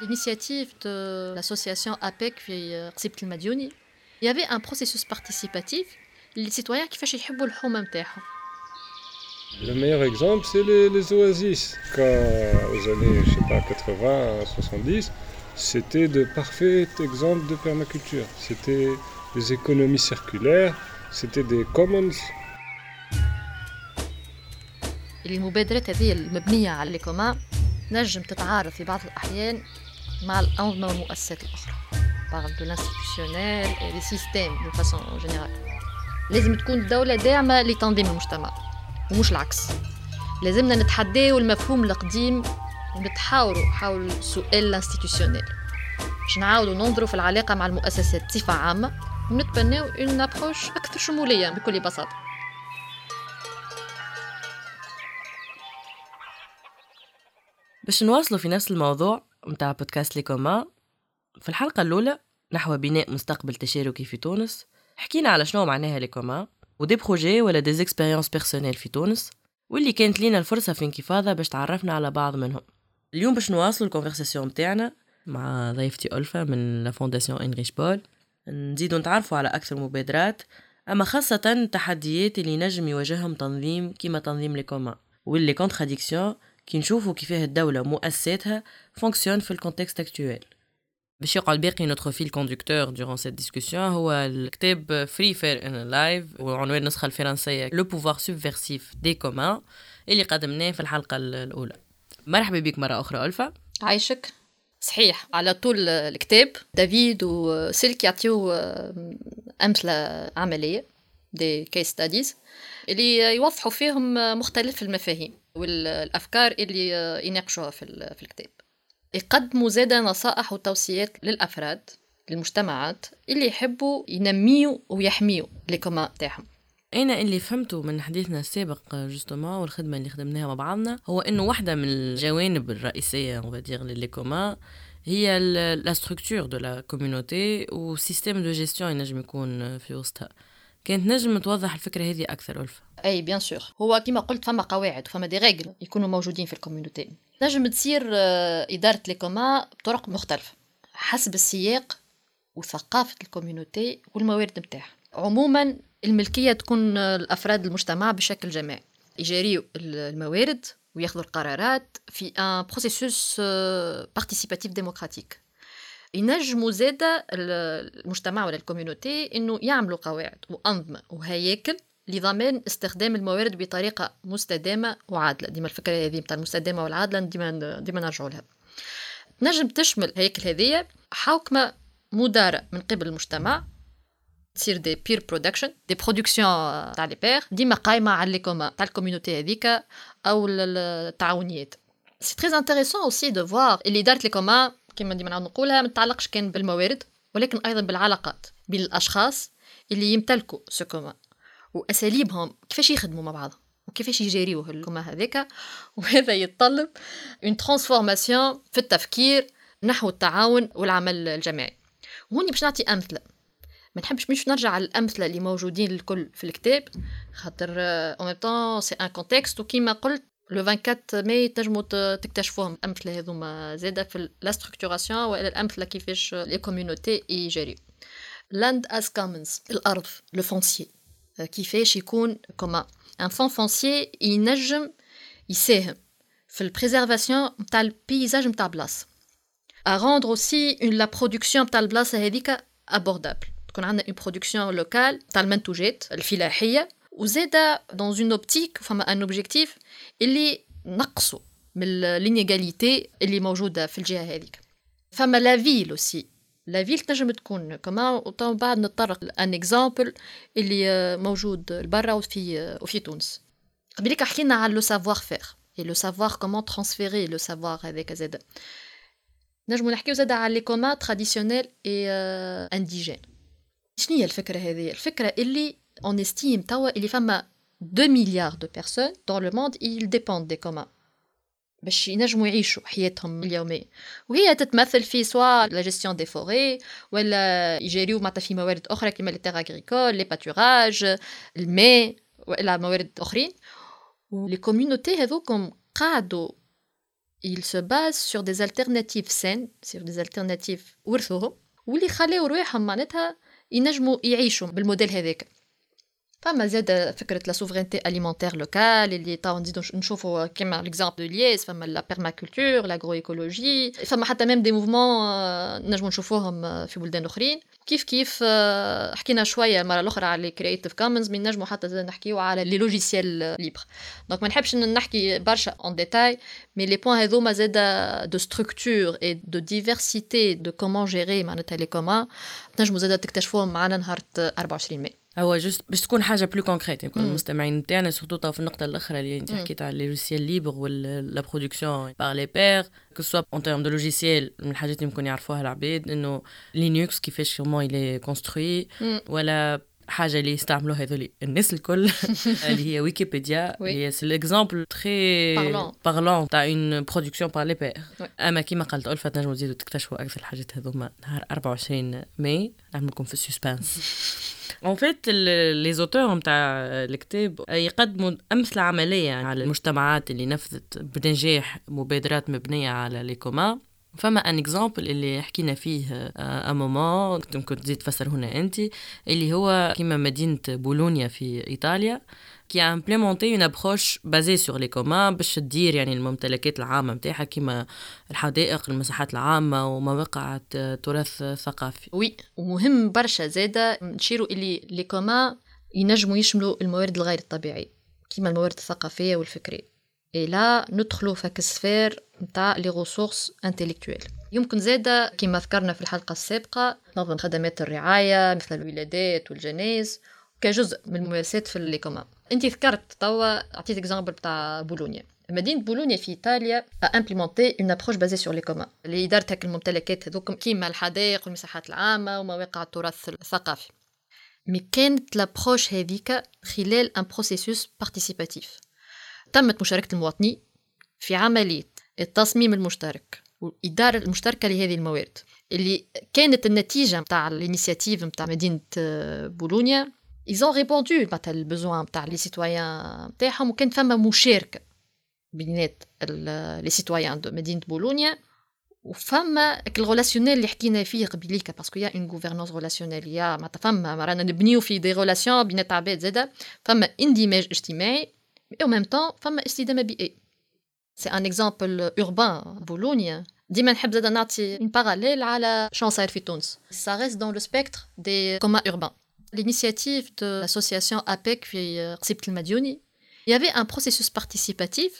l'initiative de l'association APEC في قصيبة المديوني il y avait un processus participatif les citoyens كيفاش يحبوا الحومة نتاعهم Le meilleur exemple, c'est les, les, oasis. Quand, aux années, je sais pas, 80, 70, c'était de parfaits exemples de permaculture. C'était des économies circulaires, c'était des commons. المبادرات هذه المبنية على الكوما نجم تتعارض في بعض الأحيان مع الأنظمة والمؤسسات الأخرى parle de l'institutionnel et des systèmes de façon générale. لازم تكون الدولة داعمة لتنظيم المجتمع ومش العكس لازمنا نتحداو المفهوم القديم ونتحاوروا حول سؤال ال institutionnel باش نعاودوا ننظروا في العلاقة مع المؤسسات بصفة عامة ونتبناو une approche أكثر شمولية بكل بساطة باش نواصلوا في نفس الموضوع متاع بودكاست les communs في الحلقة الأولى نحو بناء مستقبل تشاركي في تونس حكينا على شنو معناها les communs و des projets ولا des expériences personnelles في تونس واللي كانت لينا الفرصة في انكيفاضة باش تعرفنا على بعض منهم. اليوم باش نواصلوا ال conversation متاعنا مع ضيفتي ألفا من la fondation Heinrich Böll نزيدو نتعرفوا على أكثر مبادرات أما خاصة التحديات اللي نجم يواجههم تنظيم كيما تنظيم les communs و les contradictions كي نشوفوا كيفاه الدولة ومؤسساتها fonctionnent في ال contexte actuel باش يقعد باقي notre fil conducteur durant cette discussion هو الكتاب Free Fair and Alive وعنوان النسخة الفرنسية Le pouvoir subversif des communs اللي قدمناه في الحلقة الأولى. مرحبا بك مرة أخرى ألفا. عايشك. صحيح على طول الكتاب. دافيد وسيلك يعطيو أمثلة عملية des case studies اللي يوضحوا فيهم مختلف المفاهيم. والأفكار اللي يناقشوها في الكتاب. يقدموا زادة نصائح وتوصيات للأفراد للمجتمعات اللي يحبوا ينميوا ويحميوا les communs تاعهم. أنا اللي فهمته من حديثنا السابق justement والخدمة اللي خدمناها مع بعضنا هو إنه واحدة من الجوانب va dire ل les communs هي la structure de la community و système de gestion ينجم يكون في وسطها. كانت نجم توضح الفكرة هذه أكثر ألفا أي bien sûr هو كما قلت فما قواعد وفما des règles يكونوا موجودين في ال community. نجم تصير آه، إدارة les communs بطرق مختلفة حسب السياق وثقافة ال community والموارد متاعها. عموما الملكية تكون الأفراد المجتمع بشكل جماعي. يجاريوا الموارد وياخذوا القرارات في un processus participatif démocratique ينجموا زادة المجتمع ولا ال community إنه يعملوا قواعد وأنظمة وهياكل لضمان استخدام الموارد بطريقة مستدامة وعادلة. ديما الفكرة هذه نتاع المستدامة والعادلة ديما ديما نرجعوا لها. نجم تشمل هيكل هذية حوكمة مدارة من قبل المجتمع تصير des peer production des productions تاع les pairs ديما قايمة على les communs تاع ال community هذيك أو التعاونيات. c'est très intéressant aussi de voir اللي دارت les communs كما ديما نعاود نقولها ما تتعلقش كان بالموارد ولكن أيضا بالعلاقات بين الاشخاص اللي يمتلكوا ces communs وأساليبهم كيفاش يخدموا مع بعضهم وكيفاش يجاريوه ال commun هذاك وهذا يتطلب une transformation في التفكير نحو التعاون والعمل الجماعي. وهوني باش نعطي أمثلة. ما نحبش مش نرجع على الامثله اللي موجودين الكل في الكتاب خاطر en même temps c'est un contexte وكيما قلت le 24 ماي تنجموا تكتشفوهم. الأمثلة هذوما زادة في la structuration ولا الأمثلة كيفاش les community يجري land as commons الأرض le foncier كيفاش يكون commun un fond foncier ينجم يساهم في ال préservation نتاع ال paysage نتاع بلاصه à rendre aussi une, la production نتاع البلاصه هذيك abordable تكون عندنا une production locale تاع المنتوجات الفلاحيه وزاده dans une optique فما un objectif اللي نقصوا من l'inégalité اللي موجوده في الجهه هذيك فما la ville aussi la ville تنجم تكون. commun وتو بعد نتطرق un exemple اللي موجود برا وفي وفي تونس. قبليك حكينا على le savoir-faire et le savoir comment transférer le savoir avec زاد نجمو نحكيو زاد على les communs traditionnels et indigènes شنو هي الفكرة هذه؟ الفكرة اللي on estime توا اللي فما 2 مليار de personnes dans le monde ils dépendent des communs باش ينجموا يعيشوا حياتهم اليومية. وهي تتمثل في سواء la gestion des forêts ولا يجاريو معناتها في موارد أخرى كما les terres agricoles les pâturages الماء وإلا موارد أخرين. و les community هذوكم قعدوا il se base sur des alternatives saines sur des alternatives ورثوهم واللي خلاو رواحهم معناتها ينجموا يعيشوا بالموديل هذاك. فما زاد فكرة la souveraineté alimentaire locale اللي تاو نزيدو نشوفوا كيما l'exemple de les فما la permaculture l'agroécologie فما حتى même des mouvements نجمو نشوفوهم في بلدان اخرين كيف كيف حكينا شوية المره الاخرى على les creative commons من نجمو حتى زاد نحكيو على les logiciels libres donc ما نحبش نحكي برشا en détail mais les points هذوما زاد de structure et de diversité de comment gérer معناتها les communs تنجمو زاد تكتشفوهم معنا نهار 24 ماي هو juste باش تكون حاجة plus concrète يكون المستمعين تاعنا surtout في النقطة الأخرى اللي أنت حكيت على logiciels libres و la production par les pairs que ce soit en termes de logiciels من الحاجات اللي ممكن يعرفوها العباد إنه لينكس كيفاش comment il est construit ولا حاجة اللي يستعملوها هذول الناس الكل. اللي هي ويكيبيديا اللي هي c'est l'exemple très parlant تاع une production par les pairs أما كيما قالت الفا تنجموا تزيدوا تكتشفوا أكثر الحاجات هذوما نهار 24 ماي. نعملكم في ال suspense en fait les auteurs نتاع الكتاب يقدموا أمثلة عملية على المجتمعات اللي نفذت بنجاح مبادرات مبنية على les communs فما un exemple اللي حكينا فيه à un moment ممكن تزيد تفسر هنا انت اللي هو كيما مدينة بولونيا في إيطاليا qui a implémenté une approche basée sur les communs باش تدير يعني الممتلكات العامة متاعها كيما الحدائق المساحات العامة ومواقع التراث الثقافي. Oui ومهم برشا زادة نشيروا اللي les communs ينجموا يشملوا الموارد الغير الطبيعية كيما الموارد الثقافية والفكرية. et là ندخلوا في sphère نتاع les ressources intellectuelles يمكن زادة كما ذكرنا في الحلقة السابقة نظم خدمات الرعاية مثل الولادات والجناز كجزء من الممارسات في les communs. انت ذكرت توا عطيت exemple بتاع بولونيا. مدينة بولونيا في إيطاليا implémenté une approche basée sur les communs اللي دارت هك الممتلكات هذوك كيما الحدائق والمساحات العامة ومواقع التراث الثقافي. mais كانت l'approche هذيك خلال un processus participatif تمت مشاركة المواطنين في عملية التصميم المشترك والإدارة المشتركة لهذه الموارد اللي كانت النتيجة متاع ال initiative متاع مدينة بولونيا ils ont répondu مثلا ال besoins نتاع les citoyens نتاعهم وكان فما مشاركة بينات les citoyens de مدينة بولونيا وفما ال relationnel اللي حكينا فيه قبيليك parce que y a une gouvernance relationnelle y a معناتها فما رانا نبنيو في des relations بينات عباد زاده فما اندماج اجتماعي أو ميم طون فما استدامه بيئيه c'est un exemple urbain بولونيا ديما نحب زاده نعطي un parallèle على شنو صاير في تونس ça reste dans le spectre des communs urbains l'initiative de l'association APEC في قصيبة المديوني il y avait un processus participatif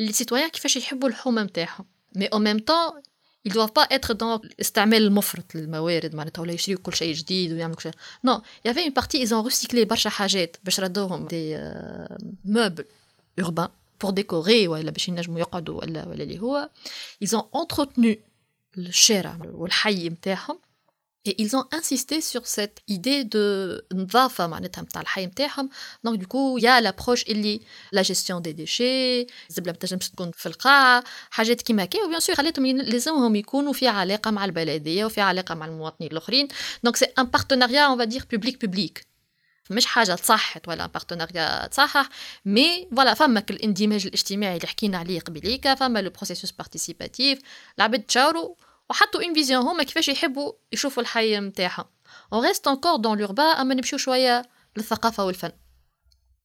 les citoyens كيفاش يحبوا الحومة نتاعهم mais en même temps ils doivent pas être dans الاستعمال المفرط للموارد معناتها ولا يشريوا كل شيء جديد ويعملوا كل شيء. Non il y avait une partie ils ont recyclé برشا حاجات باش ردوهم des euh, meubles urbains pour décorer ولا باش ينجموا يقعدوا ولا ولا اللي هو ils ont entretenu الشارع والحي نتاعهم Et ils ont insisté sur cette idée de نظافة معناتها نتاع الحي نتاعهم donc du coup y a l'approche اللي la gestion des déchets الزبله ما تنجمش تكون في القاع حاجات كيما هكا و bien sûr خلاتهم لازمهم يكونوا في علاقه مع البلديه وفي علاقه مع المواطنين الاخرين donc c'est un partenariat on va dire public public مش حاجة تصحت ولا partenariat تصحح mais voilà فما الاندماج الاجتماعي اللي حكينا عليه قبيليك فما le processus participatif العباد تشاوروا وحطوا une vision هما كيفاش يحبوا يشوفوا الحي نتاعهم on reste encore dans l'urbain اما نمشيو شوية للثقافة والفن.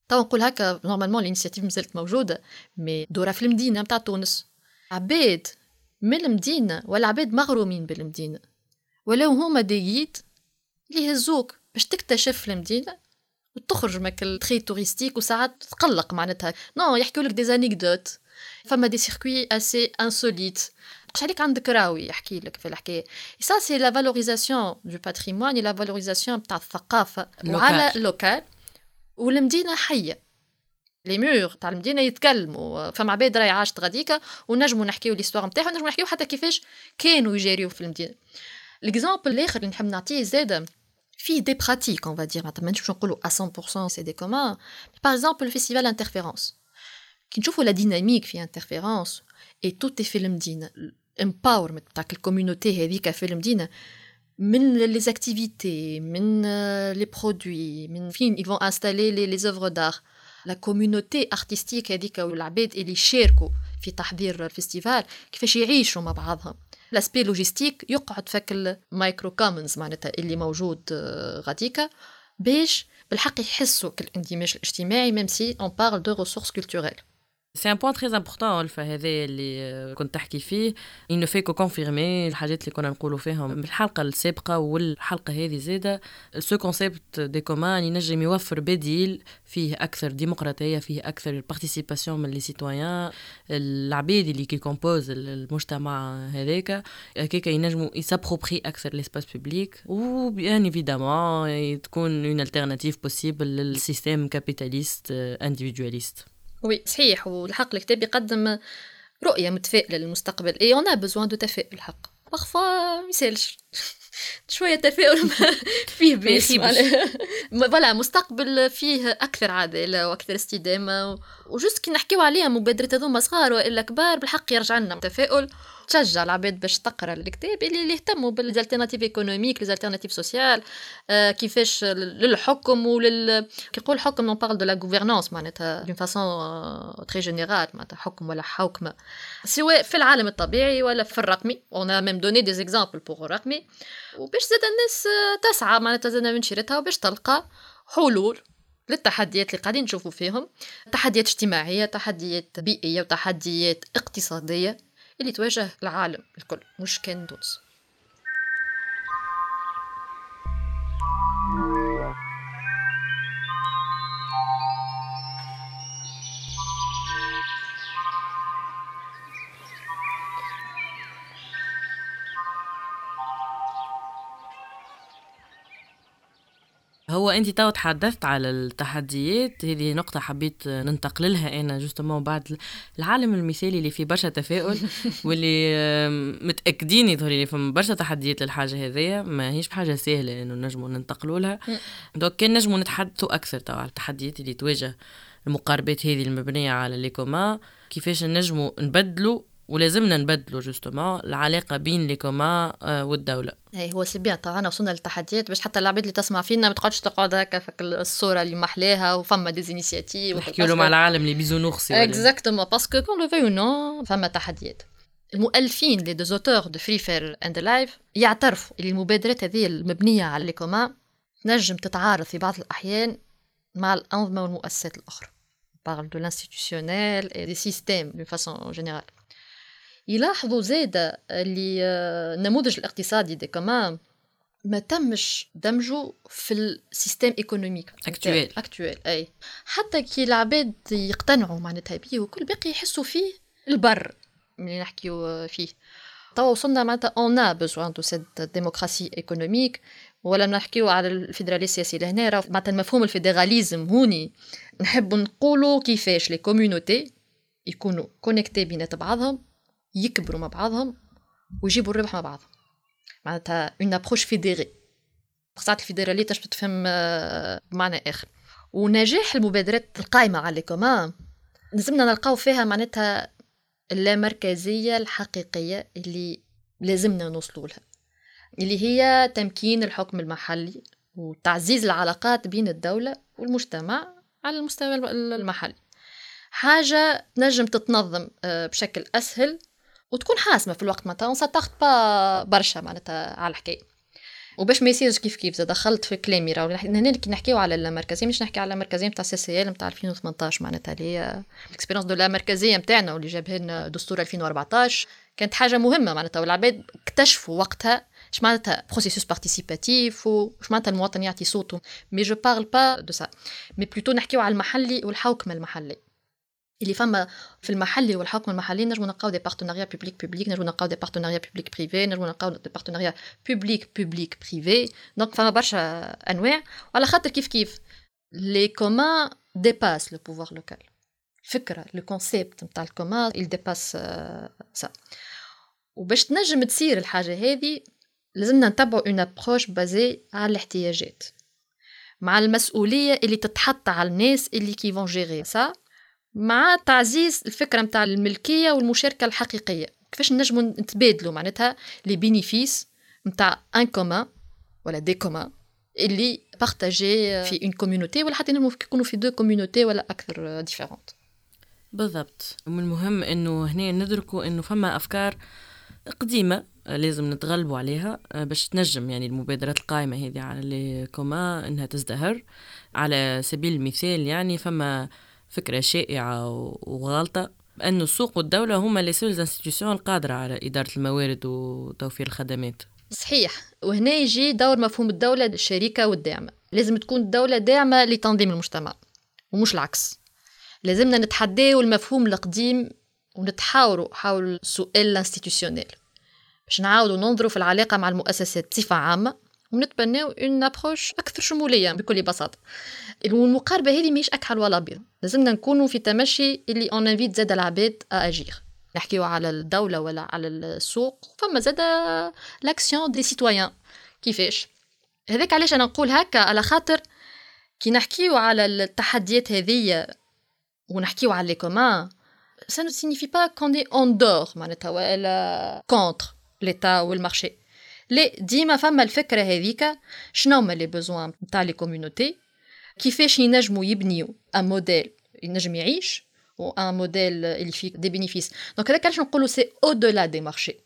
تو نقول هكا normalement l'initiative مازالت موجودة مي دورها في المدينة نتاع تونس. عباد من المدينة ولا عباد مغرومين بالمدينة. ولو هما des guides اللي يهزوك باش تكتشف المدينة وتخرج ماك ال très touristique وساعات تقلق معناتها. Non يحكوا لك des anecdotes فما des circuits assez insolites قش عليك عندك راوي يحكي لك في الحكاية. ça c'est la valorisation du patrimoine la valorisation تاع الثقافة. وعلى local والمدينة حية. les murs تاع المدينة يتكلموا. فما عباد راهي عاشت غاديكا ونجموا نحكيو l'histoire نتاعها ونجموا نحكيو حتى كيفاش كانوا يجاريو في المدينة. l'exemple الآخر اللي نحب نعطيه زاده في des pratiques on va dire معناتها ما نجمش نقولوا 100% c'est des communs par exemple ال festival Interférence كي نشوفوا la dynamique في Interférence et tout في المدينة empowerment تاع ال community هذيك في المدينة من les activités من les produits من فين ils vont installer les, les œuvres d'art. la community artistique هذيك والعباد اللي يشاركوا في تحضير ال festival كيفاش يعيشوا مع بعضهم l'aspect logistique يقعد فك ال micro commons معناتها اللي موجود آه، غاديكا باش بالحق يحسوا كالاندماج الاجتماعي même si on parle de ressources culturelles c'est un point très important الفا هذا اللي كنت تحكي فيه il ne fait que confirmer الحاجات اللي كنا نقولوا فيهم بالحلقة السابقه والحلقة هذه زاده ce concept des communs ينجم يوفر بديل فيه أكثر ديمقراطيه فيه أكثر participation من les citoyens العباد اللي qui composent المجتمع هذاك هكاك ينجموا ي s'approprier أكثر l'espace public و bien évidemment تكون une alternative possible لل système capitaliste individualiste Oui صحيح والحق الكتاب يقدم رؤية متفائلة للمستقبل. et on a besoin de تفاؤل الحق parfois ميسالش شوية تفاؤل فيه puis voilà مستقبل فيه أكثر عداله وأكثر استدامة. و juste كي نحكيو عليها مبادرة هذوما صغار وإلا كبار بالحق يرجع لنا تفاؤل. تشجع العباد باش تقرا الكتاب اللي يهتموا بال alternatives économiques les alternatives sociales آه كيفاش للحكم ولل كي يقول حكم on parle de la gouvernance معناتها d'une façon très générale معناتها حكم ولا حوكمه سواء في العالم الطبيعي ولا في الرقمي. on a même donné des exemples pour الرقمي. وباش زاد الناس تسعى معناتها زاد من شيرتها وباش تلقى حلول للتحديات اللي قاعدين نشوفوا فيهم. تحديات اجتماعية تحديات بيئية وتحديات اقتصادية. اللي تواجه العالم الكل مش كان تونس. هو انت تو تحدثت على التحديات هذه نقطة حبيت ننتقل لها أنا justement بعد العالم المثالي اللي فيه برشا تفاؤل واللي متأكدين يظهر لي برشا تحديات للحاجة هذيا ما هيش بحاجة سهلة إنه نجموا ننتقلوا لها. Donc كان نجموا نتحدثوا أكثر تو على التحديات اللي تواجه المقاربات هذه المبنية على les communs كيفاش نجموا نبدلوا ولازمنا نبدلوا justement العلاقة بين les communs آه، والدولة اي هو c'est bien طبعا وصلنا للتحديات باش حتى العباد اللي تسمع فينا ما تقعدش تقعد هكا في الصورة اللي محلاها وفما des initiatives نحكي لهم على العالم les bisounours c'est exactement parce qu'on le vit nous فما تحديات المؤلفين les deux auteurs de Free Fair and Alive يعترفوا اللي المبادرات هذه المبنية على les communs تنجم تتعارض في بعض الأحيان مع الأنظمة والمؤسسات الأخرى parle de l'institutionnel et des systèmes d'une façon générale. يلاحظوا زادة اللي آه، النموذج الاقتصادي des communs ما تمش دمجه في ال système économique actuel actuel أي. حتى كي العباد يقتنعوا معناتها بيه وكل باقي يحسوا فيه البر اللي نحكيو فيه. توا وصلنا معناتها on a besoin de cette démocratie économique ولا نحكيو على الفيدرالية السياسية لهنا معناتها المفهوم ال fédéralisme هوني. نحب نقولوا كيفاش les community يكونوا connectés بينات بعضهم. يكبروا مع بعضهم ويجيبوا الربح مع بعضهم. معناتها une approche fédérée ساعات الفيدرالية تنجم تفهم بمعنى آخر. ونجاح المبادرات القائمة على les communs لازمنا نلقاو فيها معناتها اللامركزية الحقيقية اللي لازمنا نوصلوا لها. اللي هي تمكين الحكم المحلي وتعزيز العلاقات بين الدولة والمجتمع على المستوى المحلي. حاجة تنجم تتنظم آه، بشكل أسهل وتكون حاسمة في الوقت معناتها on s'attarde pas برشا معناتها على الحكاية. وباش ما يصيرش كيف كيف زاد دخلت في كلامي راهو هنا كي نحكيو على المركزية مش نحكي على المركزية نتاع CCL نتاع 2018 معناتها اللي هي ال expérience de لا مركزيه نتاعنا واللي جابها لنا دستور 2014 كانت حاجة مهمة معناتها والعباد اكتشفوا وقتها اش معناتها processus participatif وش معناتها المواطن يعطي صوته. mais je parle pas de ça mais plutôt نحكيو على المحلي والحوكمة المحلي اللي فما في المحلي والحكم المحلي نجمو نلقاو des partenariats public public نجمو نلقاو des partenariats public privé نجمو نلقاو des partenariats public public privé donc فما برشا أنواع وعلى خاطر كيف كيف؟ les communs dépassent le pouvoir local الفكرة le concept نتاع ال commun il dépasse ça وباش تنجم تصير الحاجة هذه لازمنا نتبعوا une approche basée على الاحتياجات. مع المسؤولية اللي تتحط على الناس اللي qui vont gérer ça مع تعزيز الفكرة نتاع الملكية والمشاركة الحقيقية. كيفاش نجموا نتبادلوا؟ معناتها les bénéfices نتاع un commun ولا des communs اللي partagés في une community ولا حتى يكونوا في deux community ولا أكثر différentes بالضبط. ومن المهم إنه هنا ندركوا إنه فما أفكار قديمة لازم نتغلبوا عليها باش تنجم يعني المبادرات القائمة هذه على les communs إنها تزدهر. على سبيل المثال يعني فما فكرة شائعة وغالطه أن السوق والدولة هما les seules institutions القادرة على إدارة الموارد وتوفير الخدمات. صحيح. وهنا يجي دور مفهوم الدولة الشريكة والداعمة لازم تكون الدولة داعمة لتنظيم المجتمع ومش العكس. لازمنا نتحداو المفهوم القديم ونتحاوروا حول السؤال ال institutionnel باش نعاودوا ننظروا في العلاقة مع المؤسسات بصفة عامة ونتبناو une approche أكثر شمولية بكل بساطة. والمقاربة هذه ماهيش أكحل ولا ابيض لازمنا نكونوا في تمشي اللي on invite زاد العباد à agir نحكيو على الدولة ولا على السوق فما زاد l'action des citoyens كيفاش؟ هذاك علاش أنا نقول هكا؟ على خاطر كي نحكيو على التحديات هذية ونحكيو على les communs ça ne signifie pas qu'on est en dehors معناتها ولا contre l'état ou لي ديما فما الفكرة هذيك. شنو هما les besoins نتاع les community كيفاش ينجموا يبنيو un modèle ينجم يعيش و un modèle اللي فيه des bénéfices donc هذاك علاش نقولوا c'est au-delà des marchés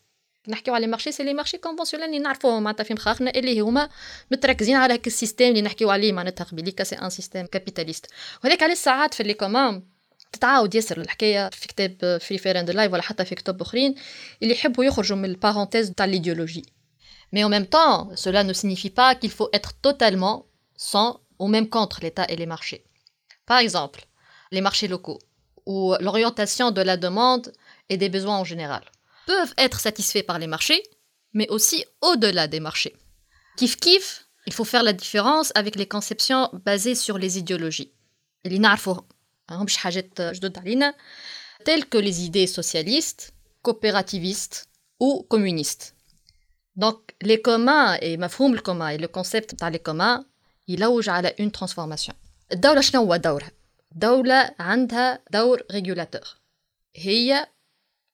نحكيو على les marchés c'est les marchés conventionnels اللي نعرفوهم معناتها في مخاخنا اللي هما متركزين على هاك ال système اللي نحكيو عليه معناتها قبيليكا c'est un système capitaliste وهذاك علاش ساعات في لي كومان تتعاود ياسر الحكاية في كتاب فري فير اند لايف ولا حتى في كتب أخرين اللي يحبوا يخرجوا من البارونتيز تاع ليديولوجي Mais en même temps, cela ne signifie pas qu'il faut être totalement sans ou même contre l'État et les marchés. Par exemple, les marchés locaux, où l'orientation de la demande et des besoins en général peuvent être satisfaits par les marchés, mais aussi au-delà des marchés. Kif kif, il faut faire la différence avec les conceptions basées sur les idéologies. telles que les idées socialistes, coopérativistes ou communistes. Donc, les communs et مفهوم الكوما et le concept تاع les communs يلوج على une transformation. الدولة شنو هو دورها؟ الدولة عندها دور ريجولاتور هي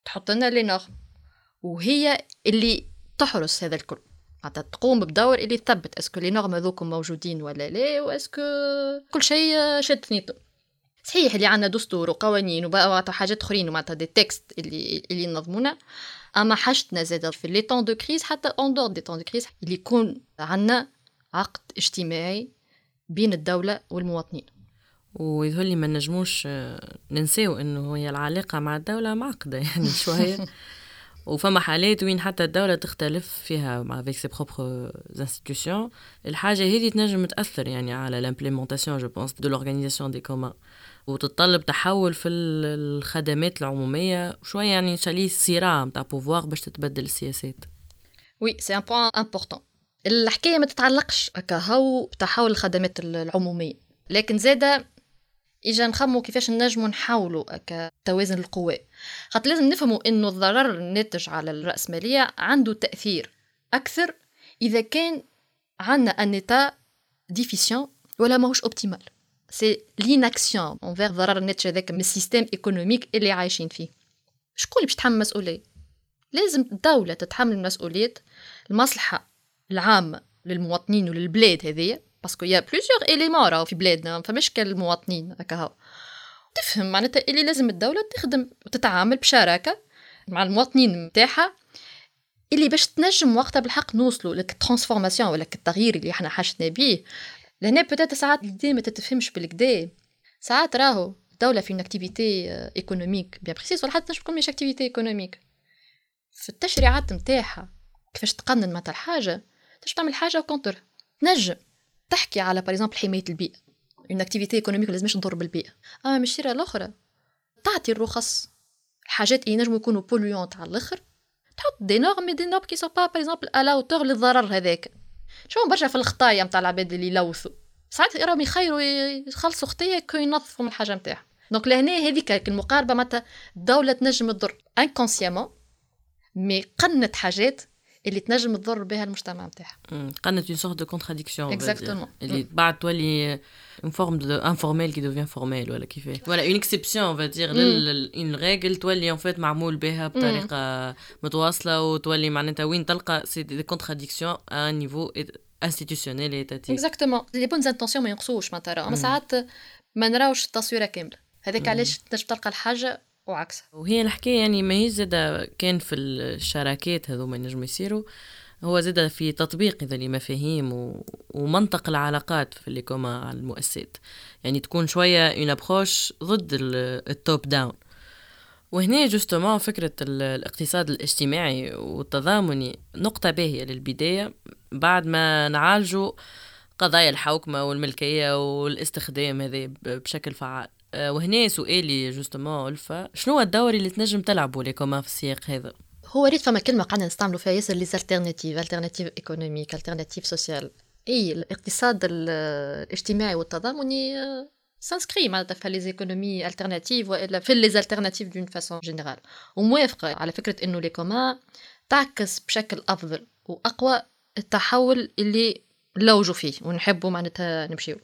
تحط لنا لي نورم وهي اللي تحرس هذا الكل معناتها تقوم بدور اللي تثبت est-ce que les normes هذوكم موجودين ولا لا و est-ce que كل شيء شاد ثنيته صحيح اللي عندنا دستور وقوانين ومعناتها حاجات اخرين ومعناتها des textes اللي اللي ينظمونا أما حاجتنا زاد في les temps de crise حتى en dehors des temps de crise اللي يكون عندنا عقد اجتماعي بين الدولة والمواطنين. ويظهر لي ما نجموش ننساو إنه هي العلاقة مع الدولة معقدة يعني شوية. وفما حالات وين حتى الدولة تختلف فيها مع avec ses propres institutions. الحاجة هذه تنجم تأثر يعني على l'implémentation je pense de l'organisation des communs. وتتطلب تحول في الخدمات العمومية شوية يعني شاليه صراع متاع pouvoir باش تتبدل السياسات. oui c'est un point important الحكاية ما تتعلقش هكا بتحول الخدمات العمومية. لكن زادة إجا نخمو كيفاش نجمو نحاولوا توازن القوى. خاطر لازم نفهموا إنه الضرر الناتج على الرأسمالية عنده تأثير أكثر إذا كان عندنا une division ولا ماهوش optimal c'est l'inaction envers ضرر الناتج هذاك من ال système économique اللي عايشين فيه. شكون اللي باش تحمل مسؤوليه لازم الدولة تتحمل مسؤولية المصلحة العامة للمواطنين وللبلاد هذية parce que il y a plusieurs éléments راهو في بلادنا ما فماش كالمواطنين هكا هاو تفهم معناتها اللي لازم الدولة تخدم وتتعامل بشراكة مع المواطنين نتاعها اللي باش تنجم وقتها بالحق نوصلوا لك ال transformation ولا التغيير اللي إحنا حاجتنا بيه. لهنا peut-être ساعات l'idée ما تتفهمش بالڨدا. ساعات راهو الدولة في activité économique bien précise ولا حتى تكون مش activité économique في التشريعات نتاعها كيفاش تقنن مثلا حاجة تنجم تعمل حاجة contre تنجم تحكي على par exemple حماية البيئة. une activité économique لازمش تضر بالبيئة. اما من الشيره الأخرى. تعطي الرخص. الحاجات اللي ينجموا يكونوا polluants تاع الآخر. تحط des normes des normes qui sont pas par exemple à la hauteur للضرر هذاك. شوف برشا في الخطايا نتاع العباد اللي يلوثوا؟ ساعات راهم يخيروا يخلصوا خطية كو ينظفوا من الحاجة نتاعهم donc لهنا هذيك المقاربة معناتها الدولة تنجم تضر inconsciemment mais créer حاجات اللي تنجم تضر بها المجتمع نتاعها. créer une sorte de contradiction exactement اللي بعد تولي une forme de informel qui devient formel ولا كيفاش ولا une exception ça veut dire une règle تولي un fait معمول بها بطريقة متواصلة وتولي معناتها وين تلقى ces des contradictions à niveau institutionnel étatique exactement les bonnes intentions ما ينقصوش معناتها. أما ساعات ما نراوش التصويرة كاملة. هذاك علاش تنجم تلقى الحاجة وعكسها. وهي الحكاية يعني ما هي زاده كان في الشراكات هذوما ينجموا يصيروا هو زاد في تطبيق إذا لمفاهيم و... ومنطق العلاقات في ال les communs على المؤسسات. يعني تكون شوية une approche ضد ال top down وهنا justement فكرة الاقتصاد الاجتماعي والتضامني نقطة باهية للبداية. بعد ما نعالجوا قضايا الحوكمة والملكية والاستخدام هذا بشكل فعال. وهنا سؤالي justement ألفا شنو الدور اللي تنجم تلعبو les communs في السياق هذا؟ هو ريت فما كلمة قعدنا نستعملوا فيها ياسر les alternatives alternatives économiques alternatives sociales et الاقتصاد الاجتماعي والتضامني ça s'inscrit معناتها في les économies alternatives والا في les d'une façon générale وموافقه على فكرة إنه les communs تعكس بشكل أفضل واقوى التحول اللي نلوجوا فيه ونحبوا معناتها نمشيو.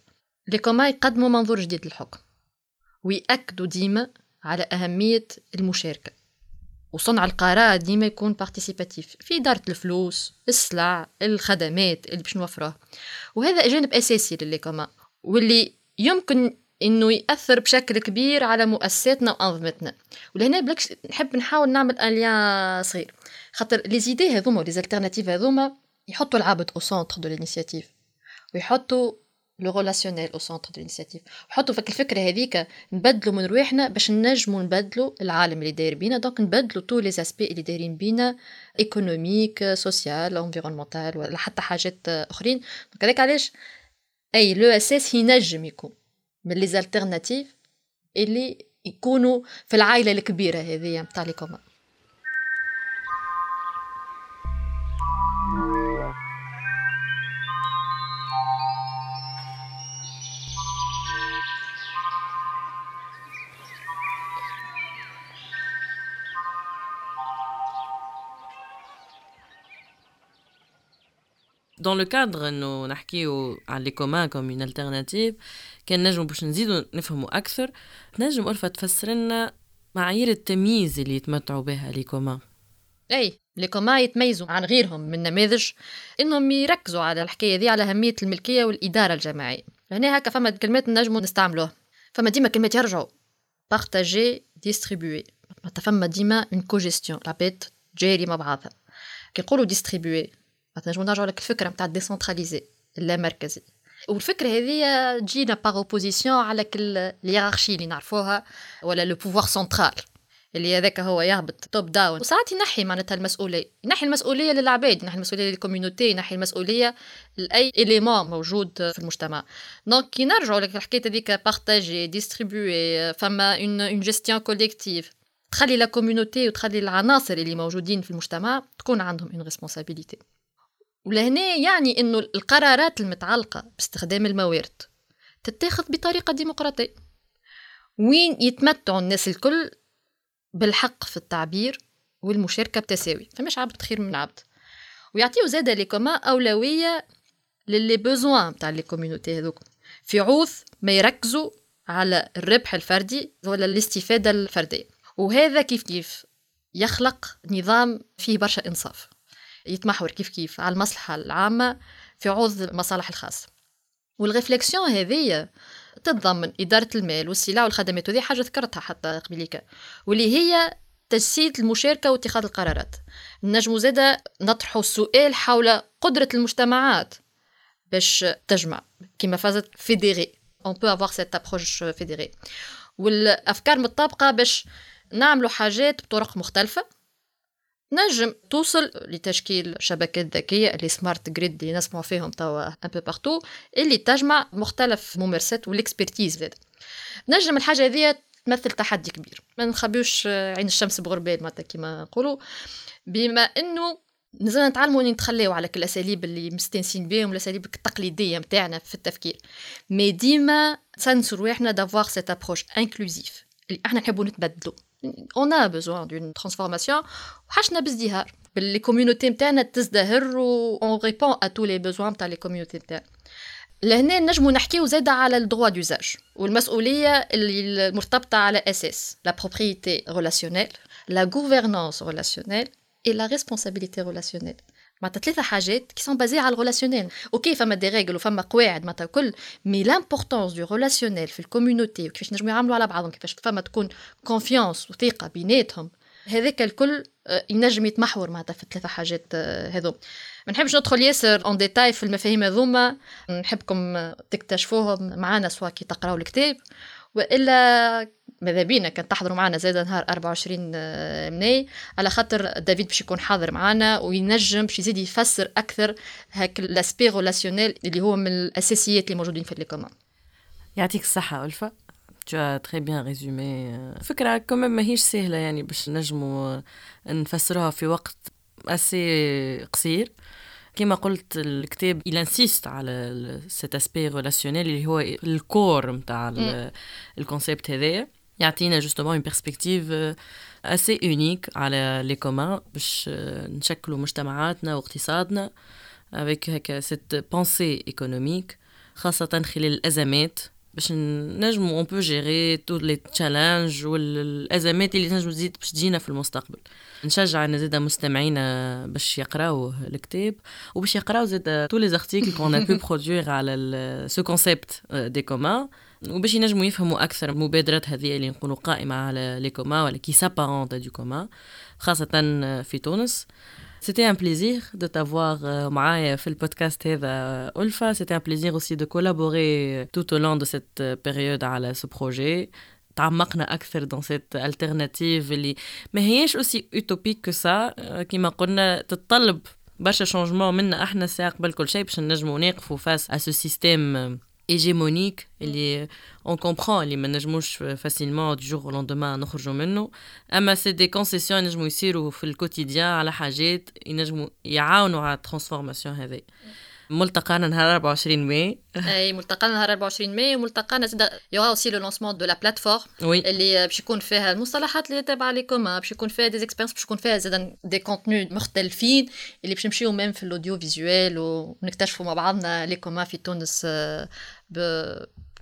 les communs يقدموا منظور جديد للحكم. ويأكدوا ديما على أهمية المشاركة. وصنع القرار ديما يكون participative في إدارة الفلوس السلع الخدمات اللي باش نوفروها وهذا جانب أساسي للي كوما واللي يمكن إنه يأثر بشكل كبير على مؤسساتنا وأنظمتنا. ولهنا بلكش نحب نحاول نعمل ان صغير. خاطر لي زيدي هذوما لي هذوما يحطوا العبد أو سونتر دو لينيسياتيف ويحطوا لو ريلاسيونيل أو سونتر دو لينيسياتيف حطوا فك الفكرة هذيك نبدلوا من رواحنا باش نجموا نبدلوا العالم اللي داير بينا. دونك نبدلوا تو لي اسبي اللي دايرين بينا ايكونوميك سوسيال انفيرونمونتال ولا حتى حاجات أخرين. دونك هذاك علاش؟ أي لو أساس ينجم يكون من les alternatives اللي يكونوا في العائلة الكبيرة هذه نتاع les communs dans le cadre انه نحكيو على les communs comme une alternative كان نجم باش نزيدو نفهموا أكثر نجم ألفا تفسر لنا معايير التمييز اللي يتمتعوا بها les communs ن اي les communs يتميزوا عن غيرهم من نماذج انهم يركزوا على الحكاية de على اهميه الملكيه والاداره الجماعيه هنا هكا فما كلمات نجموا نستعملوها فما ديما كلمات يرجعوا partagé distribué فما ديما une cogestion العباد جاري مع بعضها كي نقولوا distribué نجمو نرجعو لك الفكرة نتاع décentralisé اللامركزي والفكرة هذه تجينا par opposition على كل ال hiérarchie اللي نعرفوها ولا le pouvoir central اللي هذاك هو يهبط top down وساعات ينحي معناتها المسؤوليه ينحي المسؤوليه للعباد ينحي المسؤوليه لل communauté ينحي المسؤوليه لاي élément موجود في المجتمع donc كي نرجعوا لك الحكاية هذيك partagé distribué فما une une gestion collective تخلي la communauté وتخلي العناصر اللي موجودين في المجتمع تكون عندهم une responsabilité ولهنا يعني إنه القرارات المتعلقة باستخدام الموارد تتاخذ بطريقة ديمقراطية. وين يتمتعوا الناس الكل بالحق في التعبير والمشاركة بتساوي. فمش عبد خير من عبد ويعطيو زاده les communs أولوية لل les besoins تاع les communautés هذوك. في عوض ما يركزوا على الربح الفردي ولا الاستفادة الفردية. وهذا كيف كيف؟ يخلق نظام فيه برشا إنصاف. يتمحور كيف كيف على المصلحة العامة في عوض المصالح الخاصة. والريفليكسيون هذه تتضمن إدارة المال والسلع والخدمات وهذه حاجة ذكرتها حتى قبليك واللي هي تجسيد المشاركة واتخاذ القرارات. نجم زادة نطرح السؤال حول قدرة المجتمعات باش تجمع كما فازة fédérée on peut avoir cette approche fédérée والأفكار متطابقة باش نعملوا حاجات بطرق مختلفة. نجم توصل لتشكيل شبكات ذكية les smart grids اللي نسمعوا فيهم توا un peu partout اللي تجمع مختلف الممارسات وال expertises زاد. نجم الحاجة هذه تمثل تحدي كبير. ما نخبيوش عين الشمس بغربال معناتها كيما نقولوا. بما إنه مازلنا نتعلموا نتخليو على الاساليب اللي مستانسين بهم الأساليب التقليدية نتاعنا في التفكير. mais ديما تسنسوا رواحنا d'avoir cette approche inclusive اللي إحنا نحبوا نتبدلوا. On a besoin d'une transformation. وحاجتنا بازدهار بال les communautés نتاعنا تزدهر و on répond à tous les besoins نتاع les communautés نتاعنا لهنا نجمو نحكيو زاده على ال droit d'usage والمسؤوليه اللي مرتبطه على أساس la propriété relationnelle لا غوفرنانس ريلاسيونيل et la responsabilité relationnelle. معناتها ثلاثة حاجات كي سون بازي على الريلاسيونيل أوكي فما دي ريغل وفما قواعد معناتها الكل. مي لامبورطونس دو ريلاسيونيل في الكوميونيتي وكيفاش نجمو يعملوا على بعضهم كيفاش فما تكون كونفيونس وثقة بيناتهم. هذاك الكل آه، ينجم يتمحور معناتها في الثلاثة حاجات آه، هذو ما نحبش ندخل ياسر اون ديتاي في المفاهيم هذوما. نحبكم تكتشفوهم معنا سواء كي تقراو الكتاب. وإلا ماذا بينا كان تحضروا معنا زاد نهار 24 آه، مناي على خاطر دافيد باش يكون حاضر معنا وينجم باش يزيد يفسر أكثر هاك l'aspect relationnel اللي هو من الأساسيات اللي موجودين في les communs يعطيك ألف. Tu as très bien résumé فكرة les communs ماهيش سهلة يعني باش نجموا نفسروها في وقت assez قصير. كما قلت الكتاب insiste على cet aspect relationnel اللي هو ال cœur نتاع ال concept هذايا. يعطينا justement une perspective assez unique على les communs باش نشكلوا مجتمعاتنا واقتصادنا avec هكا cette pensée économique خاصة خلال الأزمات. باش نجمو un peu gérer tous les challenges والازمات اللي تنجم تزيد باش تجينا في المستقبل. نشجع زاد مستمعينا باش يقراو الكتاب وباش يقراو زاد tous les articles qu'on peut produire على ce concept des communs وباش ينجموا يفهموا أكثر المبادرات هذه اللي نقولوا قائمة على لي كوما ولا كي سابارونت دو كوما خاصة في تونس. C'était un plaisir de t'avoir euh, fait le podcast هذا Ulfa. C'était un plaisir aussi de collaborer tout au long de cette période على ce projet. تعمقنا أكثر dans cette alternative اللي ما هيش aussi utopique que ça كما قلنا تتطلب برشا شونجمون منا احنا ساعة قبل كل شيء باش نجمو نوقفوا فاس à ce système هيجيمونيك اللي on comprend اللي ما نجموش facilement du jour au lendemain نخرجوا منه اما c'est des concessions ينجموا يصيروا في ال quotidien على حاجات ينجموا يعاونوا على ال transformation هذه ملتقانا نهار 24 ماي اي ملتقانا نهار 24 ماي وملتقانا زاد il y aura aussi le lancement de la plateforme اللي باش يكون فيها المصطلحات اللي تابعه لكم باش يكون فيها des expériences باش يكون فيها زاد des contenus مختلفين اللي باش نمشيو même في ال audiovisuel ونكتشفوا مع بعضنا les communs في تونس ب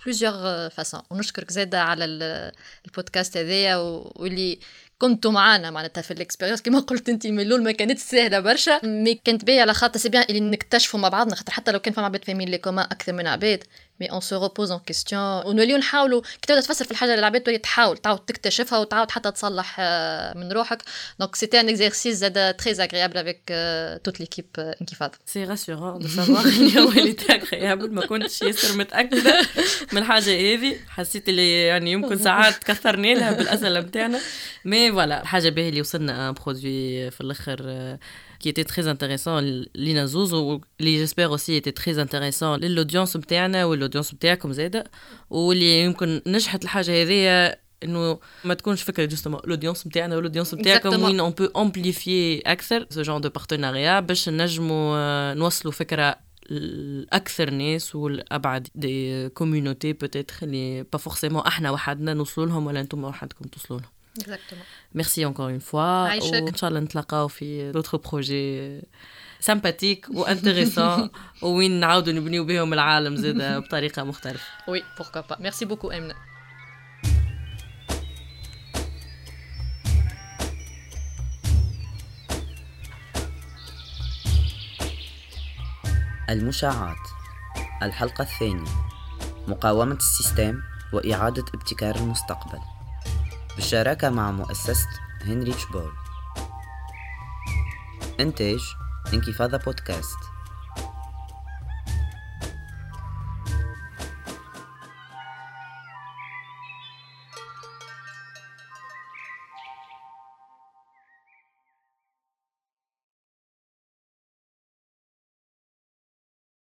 plusieurs façons ونشكرك زاده على البودكاست هذايا واللي كنتوا معانا معناتها في ال expérience كما قلت انت من الأول ما كانتش سهلة برشا. mais كانت باهية على خاطر c'est bien اللي نكتشفوا مع بعضنا خاطر حتى لو كان فما عباد فاهمين les communs أكثر من عباد. mais on se repose en question ونوليو نحاولوا كي تبدا تفسر في الحاجة اللي العباد تولي تحاول تعاود تكتشفها وتعاود حتى تصلح من روحك. donc c'était un exercice زاد très agréable avec toute l'équipe انكفاض. c'est rassurant de savoir اليوم اللي agréable ما كنتش ياسر متأكدة من الحاجة هذه. حسيت اللي يعني يمكن ساعات كثرنا لها بالاسئله نتاعنا mais voilà الحاجة باهي اللي وصلنا un produit في الأخر qui était très intéressant لينا زوز واللي j'espère aussi était très intéressant لل audience نتاعنا وال audience نتاعكم زاده واللي يمكن نجحت الحاجة هذيا انه ما تكونش فكره justement ال audience نتاعنا وال audience نتاعكم وين on peut amplifier أكثر ce genre de partenariat باش نجموا نوصلوا فكره الاكثر ناس والابعد des communities peut-être اللي pas forcément إحنا وحدنا نوصلوا لهم ولا أنتم وحدكم توصلوا لهم Exactement. Merci encore une fois. وإن نتلاقاو في d'autres projets sympathiques و intéressants وين نعاودوا نبنيو بهم العالم زاد بطريقة مختلفة. Oui, pourquoi pas. Merci beaucoup Emna. المشاعات الحلقة الثانية مقاومة السيستم وإعادة ابتكار المستقبل بالشراكة مع مؤسسة هنريتش بول. إنتاج انكفاضة بودكاست.